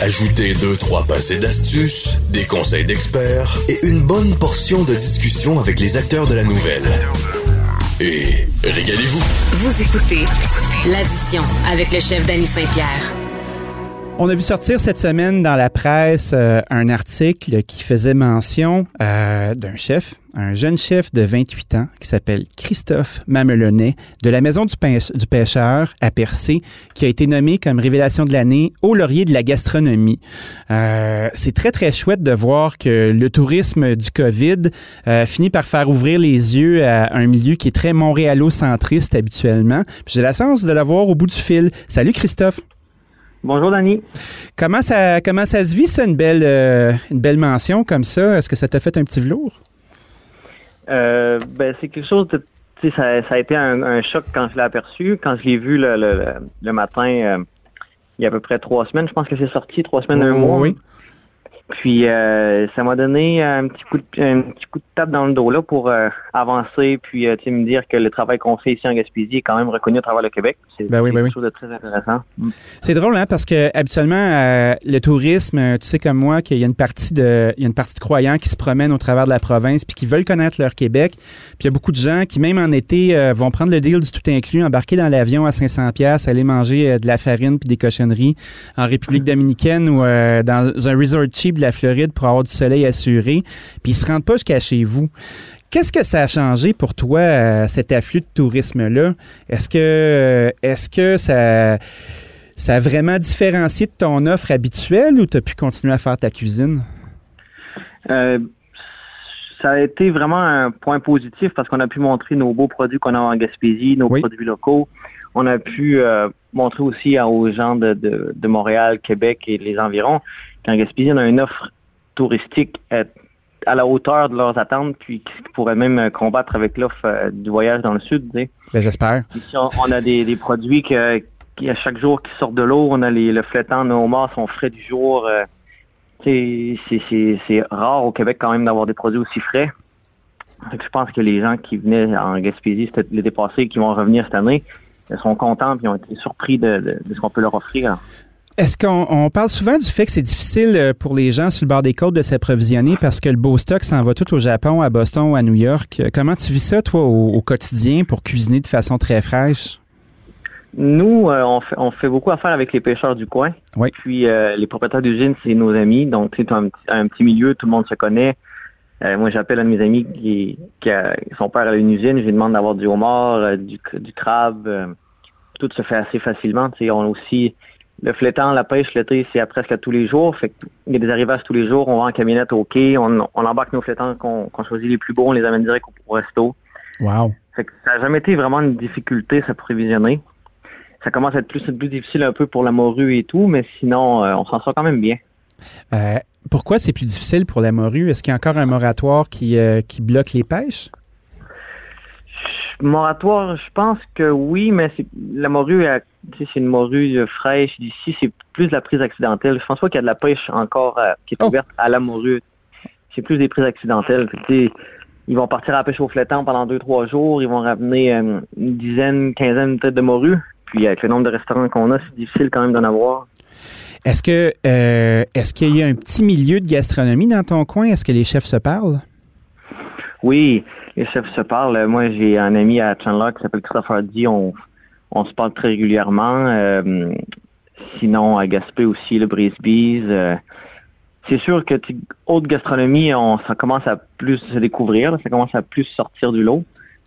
Ajoutez deux, trois passés d'astuces, des conseils d'experts et une bonne portion de discussion avec les acteurs de la nouvelle. Et régalez-vous. Vous écoutez l'addition avec le chef Danny Saint-Pierre. On a vu sortir cette semaine dans la presse euh, un article qui faisait mention euh, d'un chef, un jeune chef de 28 ans qui s'appelle Christophe Mamelonnet de la Maison du, Pêcheur à Percé, qui a été nommé comme révélation de l'année au laurier de la gastronomie. Euh, c'est très, très chouette de voir que le tourisme du COVID finit par faire ouvrir les yeux à un milieu qui est très montréalo-centriste habituellement. J'ai la chance de l'avoir au bout du fil. Salut Christophe. Bonjour, Dani. Comment ça, comment ça se vit, ça, une belle, euh, une belle mention comme ça? Est-ce que ça t'a fait un petit velours? Euh, ben, c'est quelque chose de. Ça, ça a été un, choc quand je l'ai aperçu. Quand je l'ai vu le, le, le matin, euh, il y a à peu près trois semaines, je pense que c'est sorti, trois semaines, un mois. Oui. Puis euh, ça m'a donné un petit coup de un petit coup de tape dans le dos là pour euh, avancer puis euh, me dire que le travail qu'on fait ici en Gaspésie est quand même reconnu à travers le Québec. C'est ben oui, ben quelque chose de très intéressant. Mm. C'est drôle hein parce que habituellement le tourisme, tu sais comme moi qu'il y a une partie de il y a une partie de croyants qui se promènent au travers de la province puis qui veulent connaître leur Québec. Puis il y a beaucoup de gens qui même en été vont prendre le deal du tout inclus, embarquer dans l'avion à 500 pièces, aller manger de la farine puis des cochonneries en République dominicaine ou dans un resort cheap de la Floride pour avoir du soleil assuré, puis ils se rendent pas jusqu'à chez vous. Qu'est-ce que ça a changé pour toi, euh, cet afflux de tourisme-là? Est-ce que, euh, est-ce que ça, ça a vraiment différencié de ton offre habituelle ou tu as pu continuer à faire ta cuisine? Euh, ça a été vraiment un point positif parce qu'on a pu montrer nos beaux produits qu'on a en Gaspésie, nos produits locaux. On a pu montrer aussi aux gens de, de, Montréal, Québec et les environs qu'en Gaspésie, on a une offre touristique à la hauteur de leurs attentes, puis qui pourrait même combattre avec l'offre euh, du voyage dans le sud. Ben, j'espère. On, a des, produits qui, à chaque jour qui sortent de l'eau. On a les, le flétan, nos homards sont frais du jour. Euh, c'est rare au Québec quand même d'avoir des produits aussi frais. je pense que les gens qui venaient en Gaspésie l'été passé, qui vont revenir cette année, sont contents et ont été surpris de, ce qu'on peut leur offrir. Est-ce qu'on parle souvent du fait que c'est difficile euh, pour les gens sur le bord des côtes de s'approvisionner parce que le beau stock s'en va tout au Japon, à Boston ou à New York? Comment tu vis ça, toi, au, quotidien pour cuisiner de façon très fraîche? Nous, euh, on, fait, on, fait, beaucoup affaire avec les pêcheurs du coin. Oui. Puis euh, les propriétaires d'usines, c'est nos amis. Donc, c'est un, un, petit milieu, tout le monde se connaît. moi, j'appelle un de mes amis qui, qui a son père a une usine. Je lui demande d'avoir du homard, du, du crabe. tout se fait assez facilement. on a aussi le flétan, la pêche l'été, c'est à presque tous les jours. Fait il y a des arrivages tous les jours. On va en camionnette au quai. On, embarque nos flétans qu'on choisit les plus beaux. On les amène direct au resto. Wow. Fait ça n'a jamais été vraiment une difficulté, ça prévisionner. Ça commence à être plus, plus difficile un peu pour la morue et tout, mais sinon, euh, on s'en sort quand même bien. Euh, pourquoi c'est plus difficile pour la morue? Est-ce qu'il y a encore un moratoire qui, euh, qui bloque les pêches? Moratoire, je pense que oui, mais la morue, c'est une morue fraîche d'ici, c'est plus de la prise accidentelle. Je pense pas qu'il y a de la pêche encore qui est oh. ouverte à la morue. C'est plus des prises accidentelles. ils vont partir à la pêche au flétan pendant deux, trois jours. Ils vont ramener euh, une dizaine, quinzaine de têtes de morue. Puis avec le nombre de restaurants qu'on a, c'est difficile quand même d'en avoir. Est-ce que euh, est-ce qu'il y a un petit milieu de gastronomie dans ton coin? Est-ce que les chefs se parlent? Oui, les chefs se parlent. Moi, j'ai un ami à Chandler qui s'appelle Christopher D. On, on se parle très régulièrement. Euh, sinon, à Gaspé aussi, le Brisbees. Euh, c'est sûr que haute gastronomie, on, ça commence à plus se découvrir, ça commence à plus sortir du lot.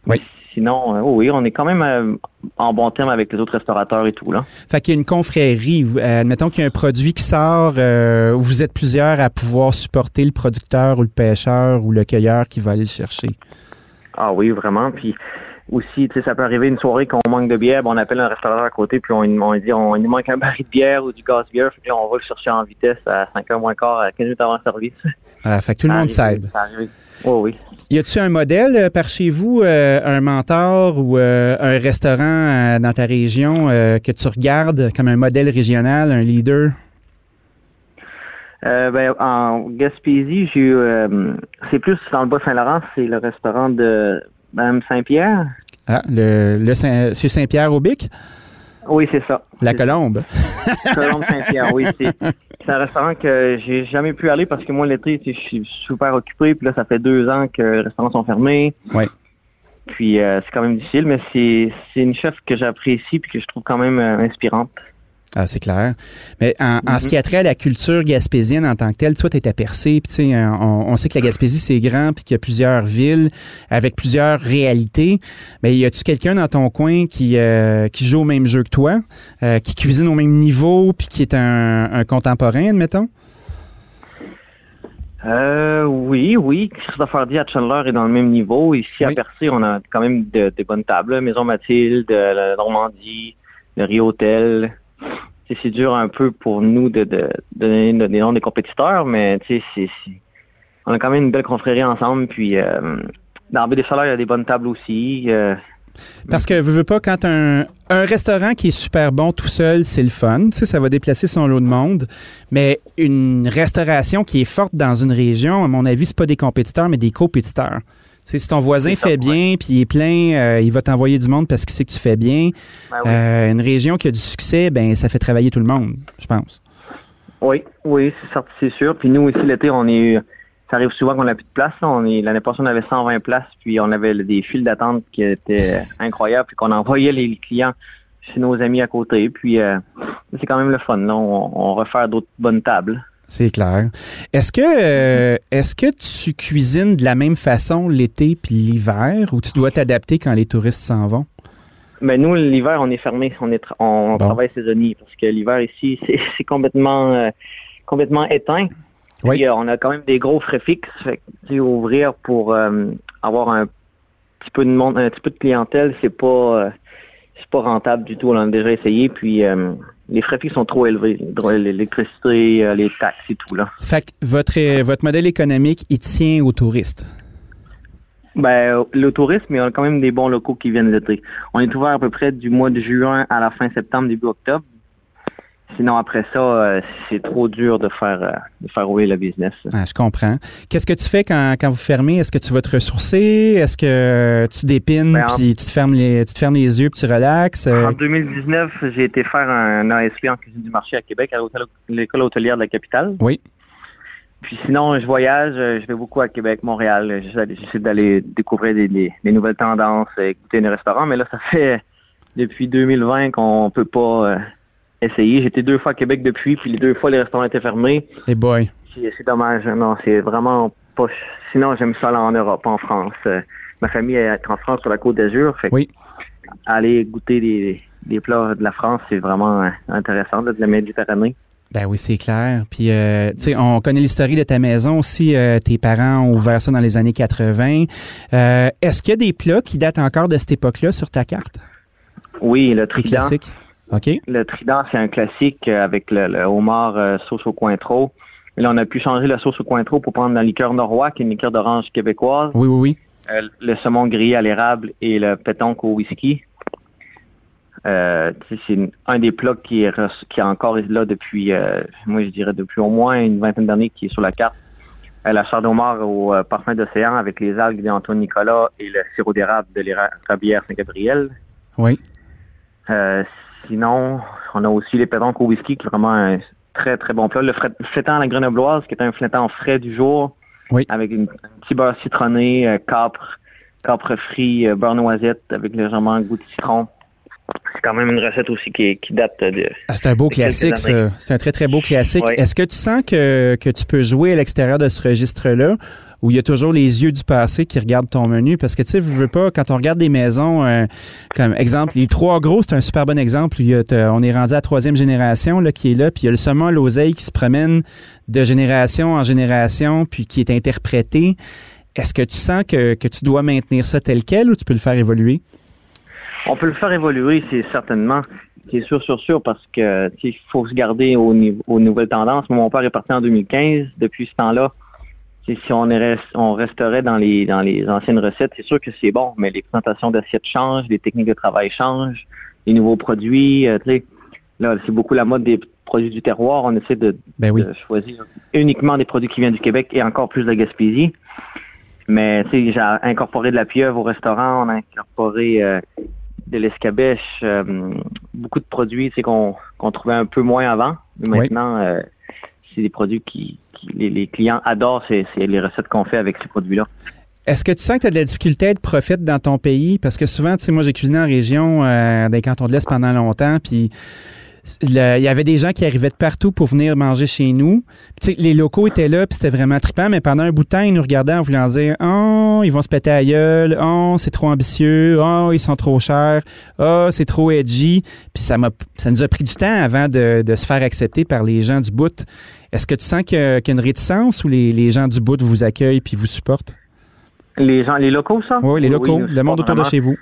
Oui. Sinon, euh, oui, on est quand même en bon terme avec les autres restaurateurs et tout. Là. Fait qu'il y a une confrérie. admettons qu'il y a un produit qui sort, où vous êtes plusieurs à pouvoir supporter le producteur ou le pêcheur ou le cueilleur qui va aller le chercher. Ah oui, vraiment. Puis aussi, tu sais, ça peut arriver une soirée qu'on manque de bière, ben, on appelle un restaurateur à côté, puis on, on dit on, il manque un baril de bière ou du gaz bière, puis on va le chercher en vitesse à 5 h moins quart, à 15 minutes avant le service. Ah, fait que tout le monde s'aide. Oh, oui. Y a-tu un modèle euh, par chez vous, euh, un mentor ou euh, un restaurant dans ta région que tu regardes comme un modèle régional, un leader? ben, en Gaspésie, j'ai c'est plus dans le Bas-Saint-Laurent, c'est le restaurant de Mme Saint-Pierre? Ah, le, le Saint, Saint-Pierre au Bic? Oui, c'est ça. La Colombe. Colombe Saint-Pierre, oui. C'est c'est un restaurant que j'ai jamais pu aller parce que moi, l'été, je suis super occupé. Puis là, ça fait deux ans que les restaurants sont fermés. Oui. Puis euh, c'est quand même difficile, mais c'est c'est une chef que j'apprécie puis que je trouve quand même euh, inspirante. Ah, c'est clair. Mais en, en ce qui a trait à la culture gaspésienne en tant que telle, toi, tu étais percé, puis tu sais, on, on sait que la Gaspésie, c'est grand, puis qu'il y a plusieurs villes avec plusieurs réalités. Mais y a-tu quelqu'un dans ton coin qui, euh, qui joue au même jeu que toi, euh, qui cuisine au même niveau, puis qui est un, un contemporain, admettons? Euh, oui, oui. Christophe Hardy à Chandler est dans le même niveau. Ici, à. Percé, on a quand même de, des bonnes tables. Maison Mathilde, la Normandie, le Rio Hôtel. C'est dur un peu pour nous de, de, de donner des noms des compétiteurs, mais tu sais, on a quand même une belle confrérie ensemble. Puis, euh, dans Baie des Chaleurs, il y a des bonnes tables aussi. euh, Parce que, veux, veux pas, quand un, un restaurant qui est super bon tout seul, c'est le fun, tu sais, ça va déplacer son lot de monde. Mais une restauration qui est forte dans une région, à mon avis, c'est pas des compétiteurs, mais des compétiteurs. Si ton voisin fait bien, puis il est plein, euh, il va t'envoyer du monde parce qu'il sait que tu fais bien. ben oui. Euh, une région qui a du succès, ben ça fait travailler tout le monde, je pense. Oui, oui, c'est sûr. Puis nous aussi l'été, on est ça arrive souvent qu'on n'a plus de place. l'année passée, on avait 120 places, puis on avait des files d'attente qui étaient incroyables, puis qu'on envoyait les clients chez nos amis à côté. Puis euh, c'est quand même le fun. Là. On, on refaire d'autres bonnes tables. C'est clair. Est-ce que euh, est-ce que tu cuisines de la même façon l'été puis l'hiver ou tu dois t'adapter quand les touristes s'en vont? Mais nous, l'hiver, on est fermé. On est tra- on Bon. travaille saisonnier parce que l'hiver ici, c'est c'est complètement euh, complètement éteint. Oui. Puis, euh, on a quand même des gros frais fixes. Fait ouvrir pour euh, avoir un petit peu de monde, un petit peu de clientèle, c'est pas euh, c'est pas rentable du tout. On a déjà essayé. Puis euh, les frais fixes sont trop élevés. L'électricité, les taxes et tout là. Fait que votre, votre modèle économique, il tient aux touristes? Ben, le tourisme, mais on a quand même des bons locaux qui viennent l'été. On est ouvert à peu près du mois de juin à la fin septembre, début octobre. Sinon, après ça, euh, c'est trop dur de faire euh, de faire rouler le business. Ah, je comprends. Qu'est-ce que tu fais quand, quand vous fermez? Est-ce que tu vas te ressourcer? Est-ce que tu dépines Ben, en- puis tu te fermes les, tu te fermes les yeux puis tu relaxes? Euh, En 2019, j'ai été faire un ASP en cuisine du marché à Québec, à l'école hôtelière de la capitale. Oui. Puis sinon, je voyage, euh, je vais beaucoup à Québec, Montréal. J'essaie d'aller découvrir des, des- des nouvelles tendances, euh, écouter des restaurants. Mais là, ça fait depuis 2020 qu'on peut pas essayer. J'étais deux fois à Québec depuis, puis les deux fois, les restaurants étaient fermés. hey boy. C'est dommage. Non, c'est vraiment pas... Sinon, j'aime ça aller en Europe, en France. Euh, ma famille est en France, sur la Côte d'Azur. Fait que Oui. aller goûter des, des plats de la France, c'est vraiment euh, intéressant, là, de la Méditerranée. Ben oui, c'est clair. Puis, euh, tu sais, on connaît l'histoire de ta maison aussi. euh, tes parents ont ouvert ça dans les années 80. Euh, Est-ce qu'il y a des plats qui datent encore de cette époque-là sur ta carte? Oui, le trident. classiques? Le trident, c'est un classique euh, avec le, le homard euh, sauce au cointreau. Là, on a pu changer la sauce au cointreau pour prendre la liqueur Norrois, qui est une liqueur d'orange québécoise, Oui, oui, oui. euh, le saumon grillé à l'érable et le pétonque au whisky. Euh, c'est un des plats qui est, qui est encore là depuis, moi je dirais depuis au moins une vingtaine d'années qui est sur la carte. La chair d'homard au parfum d'océan avec les algues d'Antoine Nicolas et le sirop d'érable de l'érablière Saint-Gabriel. Oui. Sinon, on a aussi les pétanques au whisky, qui est vraiment un très, très bon plat. Le flétan à la grenobloise, qui est un flétan frais du jour, Oui. avec une, un petit beurre citronné, euh, capre, capre frit, euh, beurre noisette, avec légèrement un goût de citron. C'est quand même une recette aussi qui, qui date de... Ah, c'est un beau classique, ça. C'est un très, très beau classique. Oui. Est-ce que tu sens que, que tu peux jouer à l'extérieur de ce registre-là où il y a toujours les yeux du passé qui regardent ton menu? Parce que, tu sais, je veux pas, quand on regarde des maisons, euh, comme exemple, les trois gros, c'est un super bon exemple. On est rendu à la troisième génération là, qui est là, puis il y a le saumon l'oseille qui se promène de génération en génération, puis qui est interprété. Est-ce que tu sens que, que tu dois maintenir ça tel quel ou tu peux le faire évoluer? On peut le faire évoluer, c'est certainement. C'est sûr, sûr, sûr, parce que il faut se garder aux nouvelles tendances. Mon père est parti en 2015. Depuis ce temps-là, si on, est rest- on resterait dans les dans les anciennes recettes, c'est sûr que c'est bon, mais les présentations d'assiettes changent, les techniques de travail changent, les nouveaux produits. euh, là, c'est beaucoup la mode des produits du terroir. On essaie de, Ben oui. de choisir uniquement des produits qui viennent du Québec et encore plus de la Gaspésie. Mais tu sais, j'ai incorporé de la pieuvre au restaurant, on a incorporé euh, de l'escabèche, euh, beaucoup de produits qu'on trouvait un peu moins avant. Mais maintenant, euh, c'est des produits qui, les, clients adorent, c'est les recettes qu'on fait avec ces produits-là. Est-ce que tu sens que tu as de la difficulté à être prophète dans ton pays? Parce que souvent, tu sais, moi, j'ai cuisiné en région, euh, les cantons de l'Est pendant longtemps, puis il y avait des gens qui arrivaient de partout pour venir manger chez nous. Les locaux étaient là, puis c'était vraiment trippant, mais pendant un bout de temps, ils nous regardaient en voulant dire « Oh, ils vont se péter à gueule. Oh, c'est trop ambitieux. Oh, ils sont trop chers. Oh, c'est trop edgy. » Puis ça, ça nous a pris du temps avant de, de se faire accepter par les gens du bout. Est-ce que tu sens qu'il y a, qu'il y a une réticence ou les, les gens du bout vous accueillent puis vous supportent? Les gens, les locaux, ça? Oui, les locaux, le monde autour de chez vous.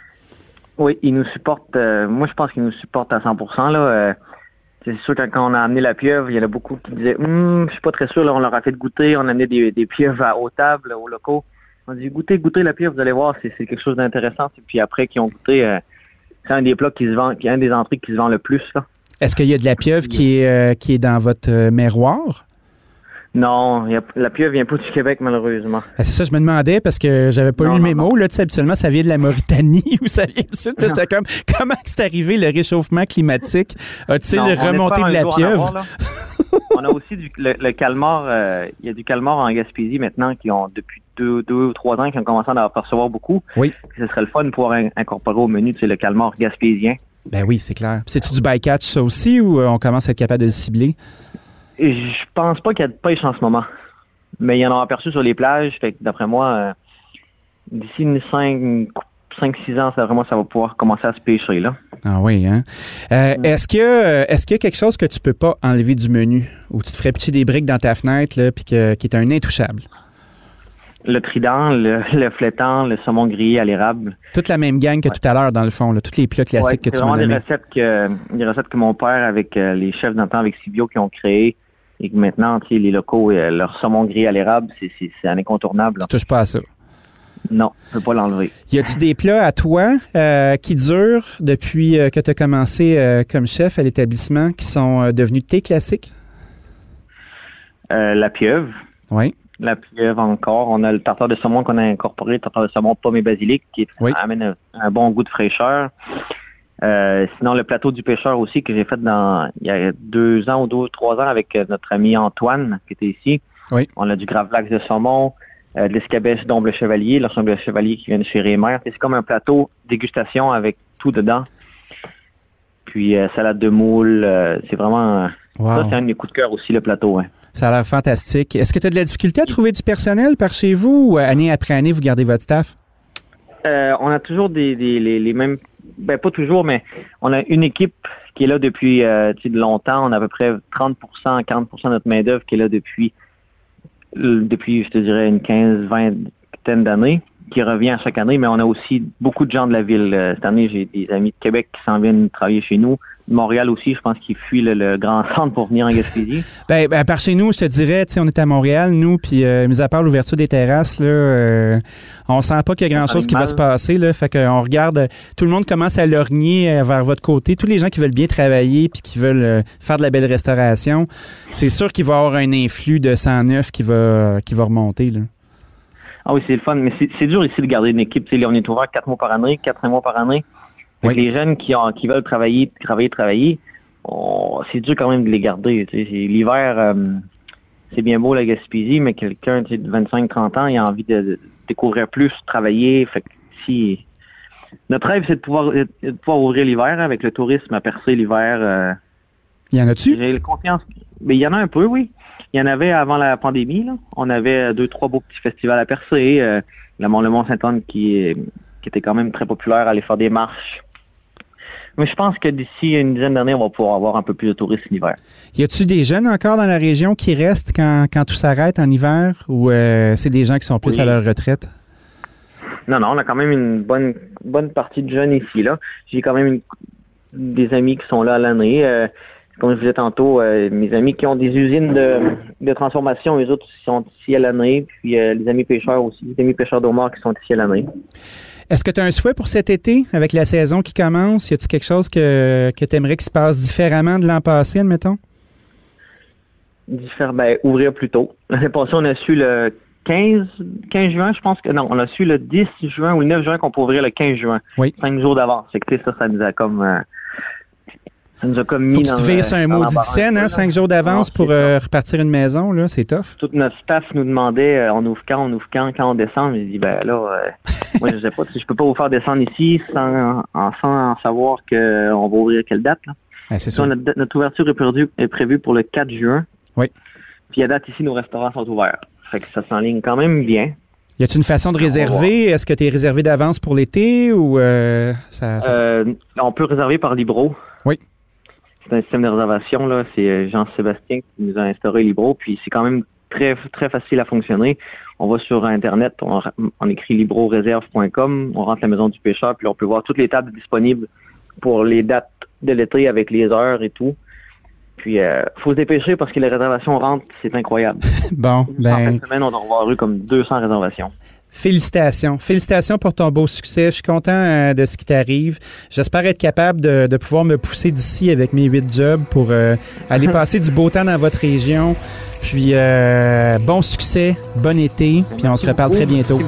Oui, ils nous supportent. euh, moi, je pense qu'ils nous supportent à 100 là. euh, c'est sûr que quand on a amené la pieuvre, il y en a beaucoup qui disaient Hum, je suis pas très sûr, là, on leur a fait goûter, on a amené des, des pieuvres à, aux tables, aux locaux. On dit goûtez, goûtez la pieuvre, vous allez voir, c'est c'est quelque chose d'intéressant. Et puis après qu'ils ont goûté, euh, c'est un des plats qui se vend, qui est un des entrées qui se vend le plus, là. Est-ce qu'il y a de la pieuvre qui est, euh, qui est dans votre euh, miroir? Non, il y a- la pieuvre vient pas du Québec, malheureusement. Ah, c'est ça, je me demandais parce que j'avais pas Non, eu le non, mémo. Là, tu sais, habituellement, ça vient de la Mauritanie ou ça vient du sud. Puis j'étais comme, comment c'est arrivé le réchauffement climatique? A-t-il remonté de la pieuvre? avoir, on a aussi du, le, le calmar. euh, Il y a du calmar en Gaspésie maintenant qui ont depuis deux, deux ou trois ans qui ont commencé à en percevoir beaucoup. Oui. Ce serait le fun de pouvoir in- incorporer au menu, le calmar gaspésien. Ben oui, c'est clair. C'est-tu du bycatch, ça aussi, ou euh, on commence à être capable de le cibler? Je pense pas qu'il y a de pêche en ce moment. Mais ils en ont aperçu sur les plages. Fait que d'après moi, euh, d'ici 5-6 ans, ça, vraiment, ça va pouvoir commencer à se pêcher. Là. Ah oui, hein? Euh, Est-ce que est-ce qu'il y a quelque chose que tu peux pas enlever du menu? Ou tu te ferais pitcher des briques dans ta fenêtre, là, puis que- qui est un intouchable? Le trident, le, le flétan, le saumon grillé à l'érable. Toute la même gang que tout à l'heure, dans le fond, là, tous les plats classiques Ouais, que tu m'as des recettes que des recettes que mon père avec euh, les chefs d'antan avec Sibio qui ont créé et que maintenant tu sais, les locaux euh, leur saumon grillé à l'érable c'est un incontournable. là. Tu touches pas à ça. Non, je peux pas l'enlever. Y a-tu des plats à toi euh, qui durent depuis euh, que tu as commencé comme chef à l'établissement qui sont devenus tes classiques? La pieuvre, Oui. La pieuvre encore. On a le tartare de saumon qu'on a incorporé, le tartare de saumon pomme et basilic qui Oui. amène un, un bon goût de fraîcheur. Euh, sinon le plateau du pêcheur aussi que j'ai fait dans il y a deux ans ou deux trois ans avec euh, notre ami Antoine qui était ici. Oui. On a du gravlax de saumon, euh, de l'escabèche d'ombre chevalier, le sombre chevalier qui vient de chez Rémer. C'est comme un plateau dégustation avec tout dedans. Puis euh, salade de moule, euh, c'est vraiment Wow. ça c'est un de mes coups de cœur aussi le plateau. hein. Ça a l'air fantastique. Est-ce que tu as de la difficulté à trouver du personnel par chez vous ou euh, année après année, vous gardez votre staff? Euh, on a toujours des, les, mêmes, ben pas toujours, mais on a une équipe qui est là depuis euh, longtemps. On a à peu près 30% 40% de notre main d'œuvre qui est là depuis depuis, je te dirais, une 15, 20 d'années, qui revient à chaque année. Mais on a aussi beaucoup de gens de la ville. Euh, Cette année, j'ai des amis de Québec qui s'en viennent travailler chez nous. Montréal aussi, je pense qu'ils fuient le, le grand centre pour venir en Gaspésie. Ben, ben, par chez nous, je te dirais, tu sais, on est à Montréal, nous, puis euh, mis à part l'ouverture des terrasses, là, euh, on sent pas qu'il y a grand-chose qui va se passer, là. Fait qu'on regarde, tout le monde commence à lorgner vers votre côté. Tous les gens qui veulent bien travailler puis qui veulent euh, faire de la belle restauration, c'est sûr qu'il va y avoir un influx de 109 qui va, qui va remonter, là. Ah oui, c'est le fun, mais c'est dur ici de garder une équipe. Tu sais, on est ouvert quatre mois par année, quatre mois par année. Oui. les jeunes qui ont qui veulent travailler, travailler, travailler, c'est dur quand même de les garder. Tu sais, c'est- L'hiver, euh, c'est bien beau la Gaspésie, mais quelqu'un de 25-30 ans, il a envie de, de découvrir plus, travailler. Fait que si notre rêve, c'est de pouvoir, de pouvoir ouvrir l'hiver avec le tourisme à percer l'hiver. euh, Y en a-tu? j'ai confiance. Mais il y en a un peu, oui. Il y en avait avant la pandémie. Là. On avait euh, deux, trois beaux petits festivals à percer. Euh, le Mont, le Mont Saint-Anne qui, était quand même très populaire, aller faire des marches. Mais je pense que d'ici une dizaine d'années, on va pouvoir avoir un peu plus de tourisme l'hiver. Y a-tu des jeunes encore dans la région qui restent quand, quand tout s'arrête en hiver ou euh, c'est des gens qui sont plus Oui. à leur retraite? Non, non, on a quand même une bonne bonne partie de jeunes ici. là. J'ai quand même une- des amis qui sont là à l'année. Euh, comme je vous disais tantôt, euh, mes amis qui ont des usines de, de transformation, les autres sont ici à l'année. Puis euh, les amis pêcheurs aussi, les amis pêcheurs d'Omar qui sont ici à l'année. Est-ce que tu as un souhait pour cet été avec la saison qui commence? Y a-t-il quelque chose que, que tu aimerais qu'il se passe différemment de l'an passé, admettons? Ben, ouvrir plus tôt. L'année passée, on a su le 15, 15 juin, je pense que non, on a su le 10 juin ou le 9 juin qu'on peut ouvrir le 15 juin. Oui. Cinq jours d'avance. C'est que ça, ça nous a comme euh, ça nous a comme mis Faut tu te visses un maudit scène, hein, cinq jours d'avance pour euh, repartir une maison, là, c'est tough. Tout notre staff nous demandait euh, on ouvre quand, on ouvre quand, quand on descend. J'ai dit ben là, euh, moi je sais pas, je peux pas vous faire descendre ici sans, en, sans savoir que on va ouvrir quelle date. Là. Ah, c'est Ça, sûr. notre, notre ouverture est prévue, est prévue pour le 4 juin. Oui. Puis à date ici, nos restaurants sont ouverts. Fait que ça s'enligne quand même bien. Y a-t-il une façon de réserver? Est-ce que tu es réservé d'avance pour l'été ou euh, ça, ça- Euh, on peut réserver par Libro. Oui. C'est un système de réservation, là. C'est euh, Jean-Sébastien qui nous a instauré Libro, puis c'est quand même très, très facile à fonctionner. On va sur Internet, on, on écrit libroreserve.com, on rentre à la maison du pêcheur, puis on peut voir toutes les tables disponibles pour les dates de l'été avec les heures et tout. Puis, euh, faut se dépêcher parce que les réservations rentrent, c'est incroyable. Bon, en fin ben, de semaine, on doit avoir eu comme 200 réservations. Félicitations. Félicitations pour ton beau succès. Je suis content euh, de ce qui t'arrive. J'espère être capable de, de pouvoir me pousser d'ici avec mes huit jobs pour euh, aller passer du beau temps dans votre région. Puis, euh, bon succès, bon été, puis on se reparle très bientôt.